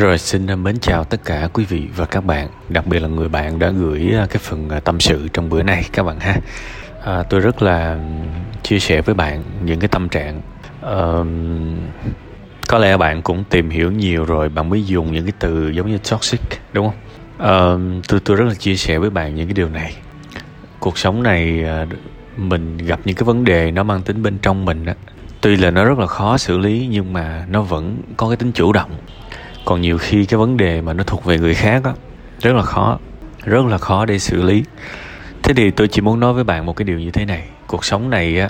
Rồi xin mến chào tất cả quý vị và các bạn, đặc biệt là người bạn đã gửi à, cái phần à, tâm sự trong bữa nay các bạn ha. À, tôi rất là chia sẻ với bạn những cái tâm trạng. À, có lẽ bạn cũng tìm hiểu nhiều rồi, bạn mới dùng những cái từ giống như toxic đúng không? À, tôi tôi rất là chia sẻ với bạn những cái điều này. Cuộc sống này à, mình gặp những cái vấn đề nó mang tính bên trong mình á tuy là nó rất là khó xử lý nhưng mà nó vẫn có cái tính chủ động còn nhiều khi cái vấn đề mà nó thuộc về người khác á, rất là khó, rất là khó để xử lý. Thế thì tôi chỉ muốn nói với bạn một cái điều như thế này. Cuộc sống này á,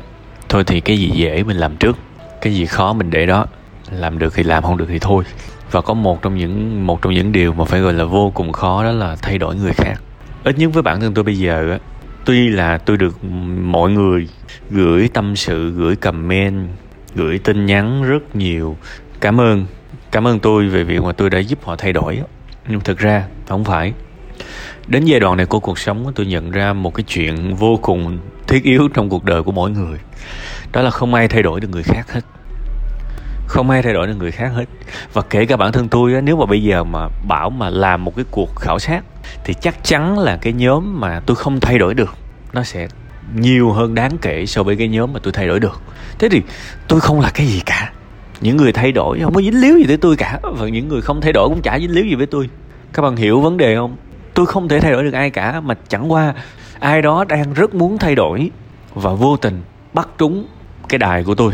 thôi thì cái gì dễ mình làm trước, cái gì khó mình để đó. Làm được thì làm, không được thì thôi. Và có một trong những, một trong những điều mà phải gọi là vô cùng khó đó là thay đổi người khác. Ít nhất với bản thân tôi bây giờ á, tuy là tôi được mọi người gửi tâm sự, gửi comment, gửi tin nhắn rất nhiều, cảm ơn cảm ơn tôi về việc mà tôi đã giúp họ thay đổi. Nhưng thực ra, không phải. Đến giai đoạn này của cuộc sống, tôi nhận ra một cái chuyện vô cùng thiết yếu trong cuộc đời của mỗi người. Đó là không ai thay đổi được người khác hết. Không ai thay đổi được người khác hết. Và kể cả bản thân tôi nếu mà bây giờ mà bảo mà làm một cái cuộc khảo sát, thì chắc chắn là cái nhóm mà tôi không thay đổi được, nó sẽ nhiều hơn đáng kể so với cái nhóm mà tôi thay đổi được. Thế thì tôi không là cái gì cả những người thay đổi không có dính líu gì tới tôi cả. Và những người không thay đổi cũng chả dính líu gì với tôi. Các bạn hiểu vấn đề không? Tôi không thể thay đổi được ai cả, mà chẳng qua ai đó đang rất muốn thay đổi và vô tình bắt trúng cái đài của tôi.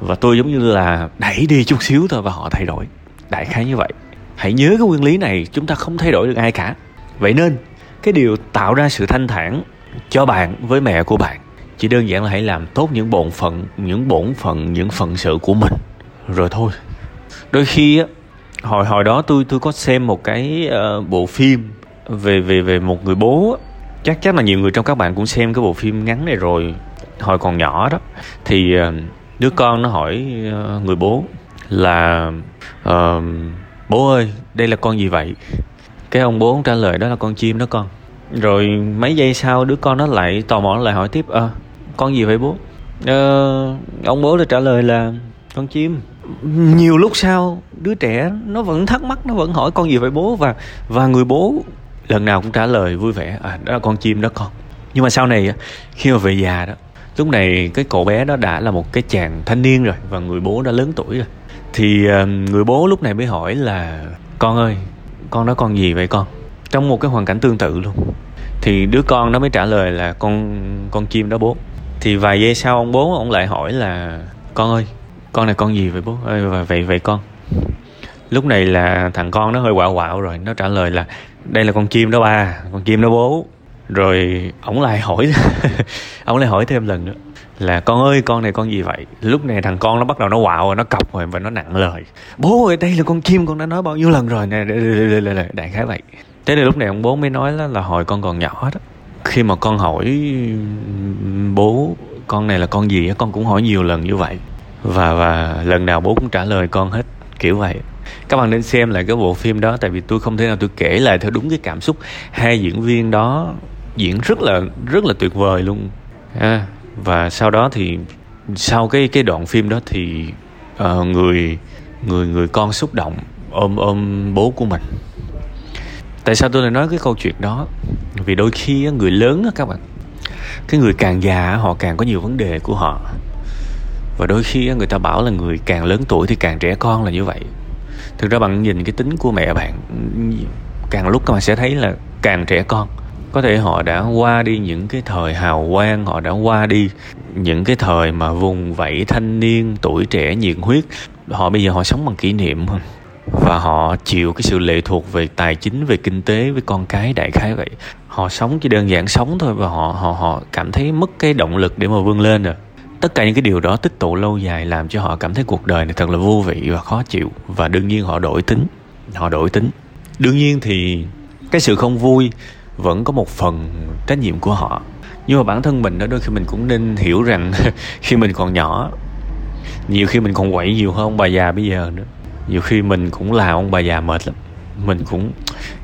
Và tôi giống như là đẩy đi chút xíu thôi và họ thay đổi. Đại khái như vậy. Hãy nhớ cái nguyên lý này, chúng ta không thay đổi được ai cả. Vậy nên, cái điều tạo ra sự thanh thản cho bạn với mẹ của bạn chỉ đơn giản là hãy làm tốt những bổn phận, những bổn phận, những phận sự của mình rồi thôi. Đôi khi á hồi hồi đó tôi tôi có xem một cái uh, bộ phim về về về một người bố á. chắc chắc là nhiều người trong các bạn cũng xem cái bộ phim ngắn này rồi hồi còn nhỏ đó. Thì uh, đứa con nó hỏi uh, người bố là uh, bố ơi đây là con gì vậy? Cái ông bố trả lời đó là con chim đó con. Rồi mấy giây sau đứa con nó lại tò mò nó lại hỏi tiếp à, con gì vậy bố? Ờ, ông bố đã trả lời là con chim nhiều lúc sau, đứa trẻ nó vẫn thắc mắc, nó vẫn hỏi con gì vậy bố? Và và người bố lần nào cũng trả lời vui vẻ à đó là con chim đó con. Nhưng mà sau này khi mà về già đó, lúc này cái cậu bé đó đã là một cái chàng thanh niên rồi và người bố đã lớn tuổi rồi. Thì ờ, người bố lúc này mới hỏi là, con ơi, con đó con gì vậy con? Trong một cái hoàn cảnh tương tự luôn. Thì đứa con nó mới trả lời là, con con chim đó bố. Thì vài giây sau, ông bố ông lại hỏi là, con ơi con này con gì vậy bố? Ơi vậy vậy con. Lúc này là thằng con nó hơi quạo quạo rồi nó trả lời là đây là con chim đó ba con chim đó bố. Rồi ổng lại hỏi ổng lại hỏi thêm lần nữa là con ơi con này con gì vậy? Lúc này thằng con nó bắt đầu nó quạo rồi nó cọc rồi và nó nặng lời. Bố ơi đây là con chim con đã nói bao nhiêu lần rồi? Nè đại khái vậy. Thế thì lúc này ông bố mới nói là, là hồi con còn nhỏ đó. Khi mà con hỏi bố con này là con gì con cũng hỏi nhiều lần như vậy và và lần nào bố cũng trả lời con hết kiểu vậy. Các bạn nên xem lại cái bộ phim đó tại vì tôi không thể nào tôi kể lại theo đúng cái cảm xúc. Hai diễn viên đó diễn rất là rất là tuyệt vời luôn. À, và sau đó thì sau cái cái đoạn phim đó thì uh, người người người con xúc động ôm ôm bố của mình. Tại sao tôi lại nói cái câu chuyện đó? Vì đôi khi người lớn các bạn cái người càng già họ càng có nhiều vấn đề của họ và đôi khi người ta bảo là người càng lớn tuổi thì càng trẻ con là như vậy. Thực ra bạn nhìn cái tính của mẹ bạn, càng lúc các bạn sẽ thấy là càng trẻ con. Có thể họ đã qua đi những cái thời hào quang, họ đã qua đi những cái thời mà vùng vẫy thanh niên, tuổi trẻ nhiệt huyết. Họ bây giờ họ sống bằng kỷ niệm. Và họ chịu cái sự lệ thuộc về tài chính, về kinh tế với con cái, đại khái vậy. Họ sống chỉ đơn giản sống thôi và họ họ họ cảm thấy mất cái động lực để mà vươn lên rồi tất cả những cái điều đó tích tụ lâu dài làm cho họ cảm thấy cuộc đời này thật là vô vị và khó chịu. Và đương nhiên họ đổi tính. Họ đổi tính. Đương nhiên thì cái sự không vui vẫn có một phần trách nhiệm của họ. Nhưng mà bản thân mình đó, đôi khi mình cũng nên hiểu rằng khi mình còn nhỏ, nhiều khi mình còn quậy nhiều hơn ông bà già bây giờ nữa. Nhiều khi mình cũng là ông bà già mệt lắm. Mình cũng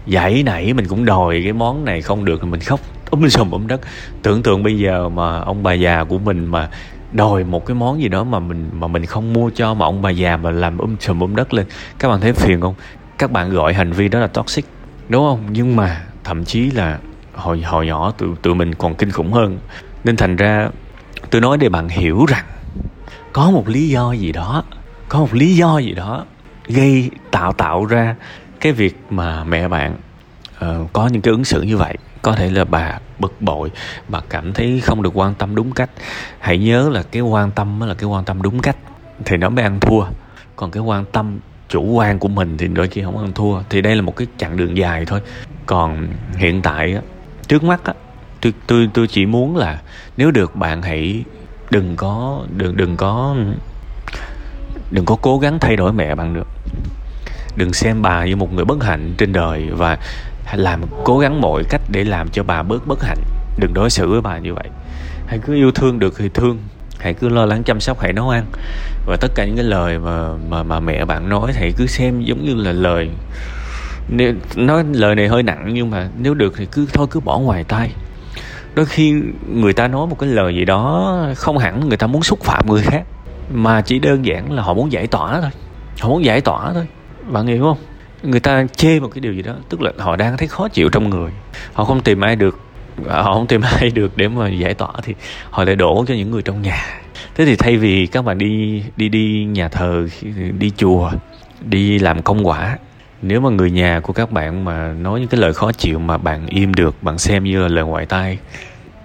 giải nảy, mình cũng đòi cái món này không được thì mình khóc ấm sùm ốm đất. Tưởng tượng bây giờ mà ông bà già của mình mà đòi một cái món gì đó mà mình mà mình không mua cho mà ông bà già mà làm um sùm um đất lên. Các bạn thấy phiền không? Các bạn gọi hành vi đó là toxic đúng không? Nhưng mà thậm chí là hồi hồi nhỏ tụi tụi mình còn kinh khủng hơn. Nên thành ra tôi nói để bạn hiểu rằng có một lý do gì đó có một lý do gì đó gây tạo tạo ra cái việc mà mẹ bạn uh, có những cái ứng xử như vậy có thể là bà bực bội, bà cảm thấy không được quan tâm đúng cách. Hãy nhớ là cái quan tâm là cái quan tâm đúng cách thì nó mới ăn thua. Còn cái quan tâm chủ quan của mình thì đôi khi không ăn thua. Thì đây là một cái chặng đường dài thôi. Còn hiện tại trước mắt á, tôi tôi tôi chỉ muốn là nếu được bạn hãy đừng có, đừng đừng có đừng có cố gắng thay đổi mẹ bạn được. Đừng xem bà như một người bất hạnh trên đời và làm, cố gắng mọi cách để làm cho bà bớt bất hạnh. Đừng đối xử với bà như vậy. Hãy cứ yêu thương được thì thương. Hãy cứ lo lắng chăm sóc, hãy nấu ăn. Và tất cả những cái lời mà mà mà mẹ bạn nói hãy cứ xem giống như là lời nếu, nói lời này hơi nặng nhưng mà nếu được thì cứ, thôi cứ bỏ ngoài tai đôi khi người ta nói một cái lời gì đó không hẳn người ta muốn xúc phạm người khác, mà chỉ đơn giản là họ muốn giải tỏa thôi. Họ muốn giải tỏa thôi. Bạn hiểu không? Người ta chê một cái điều gì đó, tức là họ đang thấy khó chịu trong người. Họ không tìm ai được, họ không tìm ai được để mà giải tỏa thì họ lại đổ cho những người trong nhà. Thế thì thay vì các bạn đi đi đi nhà thờ, đi chùa, đi làm công quả, nếu mà người nhà của các bạn mà nói những cái lời khó chịu mà bạn im được, bạn xem như là lời ngoại tai,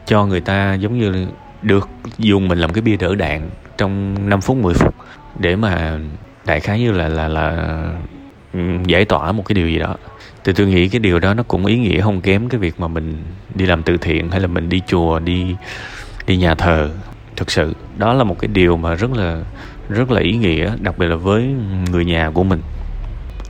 cho người ta giống như được dùng mình làm cái bia đỡ đạn trong 5 phút 10 phút, để mà đại khái như là là là Ừ, giải tỏa một cái điều gì đó. Thì tôi nghĩ cái điều đó nó cũng ý nghĩa không kém cái việc mà mình đi làm từ thiện hay là mình đi chùa, đi đi nhà thờ. Thực sự, đó là một cái điều mà rất là rất là ý nghĩa, đặc biệt là với người nhà của mình.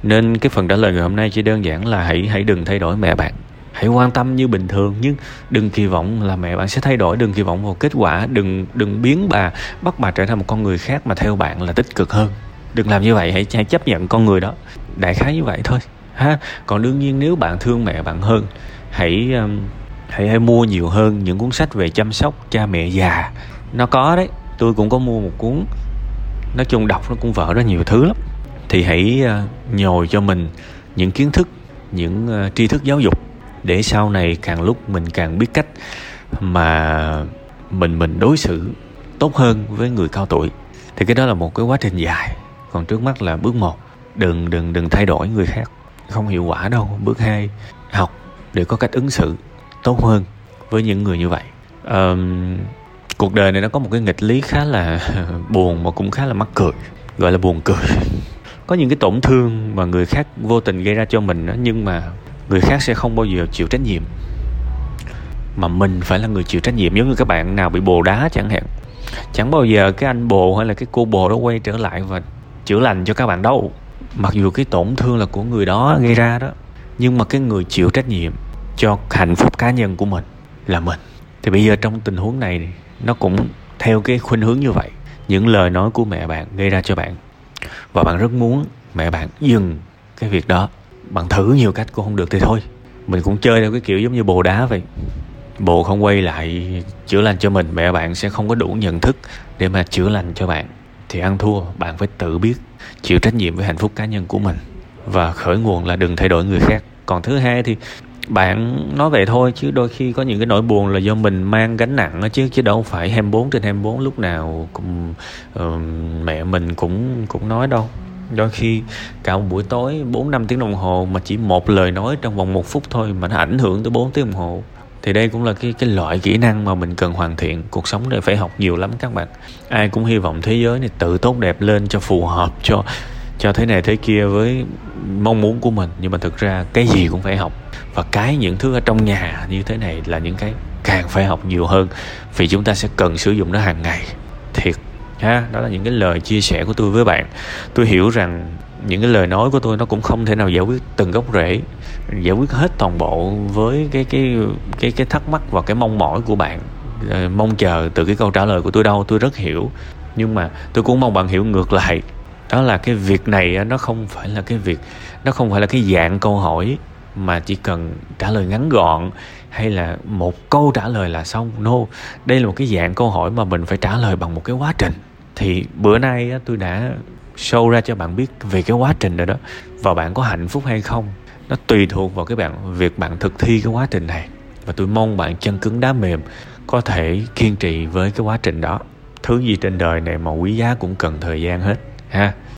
Nên cái phần trả lời ngày hôm nay chỉ đơn giản là hãy hãy đừng thay đổi mẹ bạn. Hãy quan tâm như bình thường, nhưng đừng kỳ vọng là mẹ bạn sẽ thay đổi. Đừng kỳ vọng vào kết quả, đừng đừng biến bà, bắt bà trở thành một con người khác mà theo bạn là tích cực hơn đừng làm như vậy hãy, hãy chấp nhận con người đó. Đại khái như vậy thôi ha? Còn đương nhiên nếu bạn thương mẹ bạn hơn hãy um, hãy hãy mua nhiều hơn những cuốn sách về chăm sóc cha mẹ già. Nó có đấy tôi cũng có mua một cuốn. Nói chung đọc nó cũng vỡ ra nhiều thứ lắm. Thì hãy uh, nhồi cho mình những kiến thức những uh, tri thức giáo dục để sau này càng lúc mình càng biết cách mà mình mình đối xử tốt hơn với người cao tuổi. Thì cái đó là một cái quá trình dài còn trước mắt là bước một. Đừng đừng đừng thay đổi người khác. Không hiệu quả đâu. Bước hai học để có cách ứng xử tốt hơn với những người như vậy. Um, cuộc đời này nó có một cái nghịch lý khá là buồn mà cũng khá là mắc cười. Gọi là buồn cười. Có những cái tổn thương mà người khác vô tình gây ra cho mình đó, nhưng mà người khác sẽ không bao giờ chịu trách nhiệm. Mà mình phải là người chịu trách nhiệm giống như các bạn nào bị bồ đá chẳng hạn. Chẳng bao giờ cái anh bồ hay là cái cô bồ đó quay trở lại và chữa lành cho các bạn đâu. Mặc dù cái tổn thương là của người đó gây ra đó, nhưng mà cái người chịu trách nhiệm cho hạnh phúc cá nhân của mình là mình. Thì bây giờ trong tình huống này nó cũng theo cái khuynh hướng như vậy. Những lời nói của mẹ bạn gây ra cho bạn. Và bạn rất muốn mẹ bạn dừng cái việc đó. Bạn thử nhiều cách cũng không được thì thôi. Mình cũng chơi theo cái kiểu giống như bồ đá vậy. Bồ không quay lại chữa lành cho mình, mẹ bạn sẽ không có đủ nhận thức để mà chữa lành cho bạn thì ăn thua bạn phải tự biết chịu trách nhiệm với hạnh phúc cá nhân của mình. Và khởi nguồn là đừng thay đổi người khác. Còn thứ hai thì bạn nói vậy thôi chứ đôi khi có những cái nỗi buồn là do mình mang gánh nặng chứ chứ đâu phải 24 trên 24 lúc nào cũng uh, mẹ mình cũng cũng nói đâu. Đôi khi cả một buổi tối 4 5 tiếng đồng hồ mà chỉ một lời nói trong vòng một phút thôi mà nó ảnh hưởng tới 4 tiếng đồng hồ thì đây cũng là cái cái loại kỹ năng mà mình cần hoàn thiện. Cuộc sống này phải học nhiều lắm các bạn. Ai cũng hy vọng thế giới này tự tốt đẹp lên cho phù hợp, cho cho thế này thế kia với mong muốn của mình. Nhưng mà thực ra cái gì cũng phải học. Và cái những thứ ở trong nhà như thế này là những cái càng phải học nhiều hơn. Vì chúng ta sẽ cần sử dụng nó hàng ngày. Thiệt, ha, đó là những cái lời chia sẻ của tôi với bạn. Tôi hiểu rằng những cái lời nói của tôi nó cũng không thể nào giải quyết từng gốc rễ giải quyết hết toàn bộ với cái cái cái cái thắc mắc và cái mong mỏi của bạn. Ờ, mong chờ từ cái câu trả lời của tôi đâu, tôi rất hiểu. Nhưng mà tôi cũng mong bạn hiểu ngược lại. Đó là cái việc này nó không phải là cái việc, nó không phải là cái dạng câu hỏi mà chỉ cần trả lời ngắn gọn hay là một câu trả lời là xong. No, đây là một cái dạng câu hỏi mà mình phải trả lời bằng một cái quá trình. Thì bữa nay tôi đã show ra cho bạn biết về cái quá trình rồi đó. Và bạn có hạnh phúc hay không? Nó tùy thuộc vào cái bạn, việc bạn thực thi cái quá trình này. Và tôi mong bạn chân cứng đá mềm có thể kiên trì với cái quá trình đó. Thứ gì trên đời này mà quý giá cũng cần thời gian hết, ha?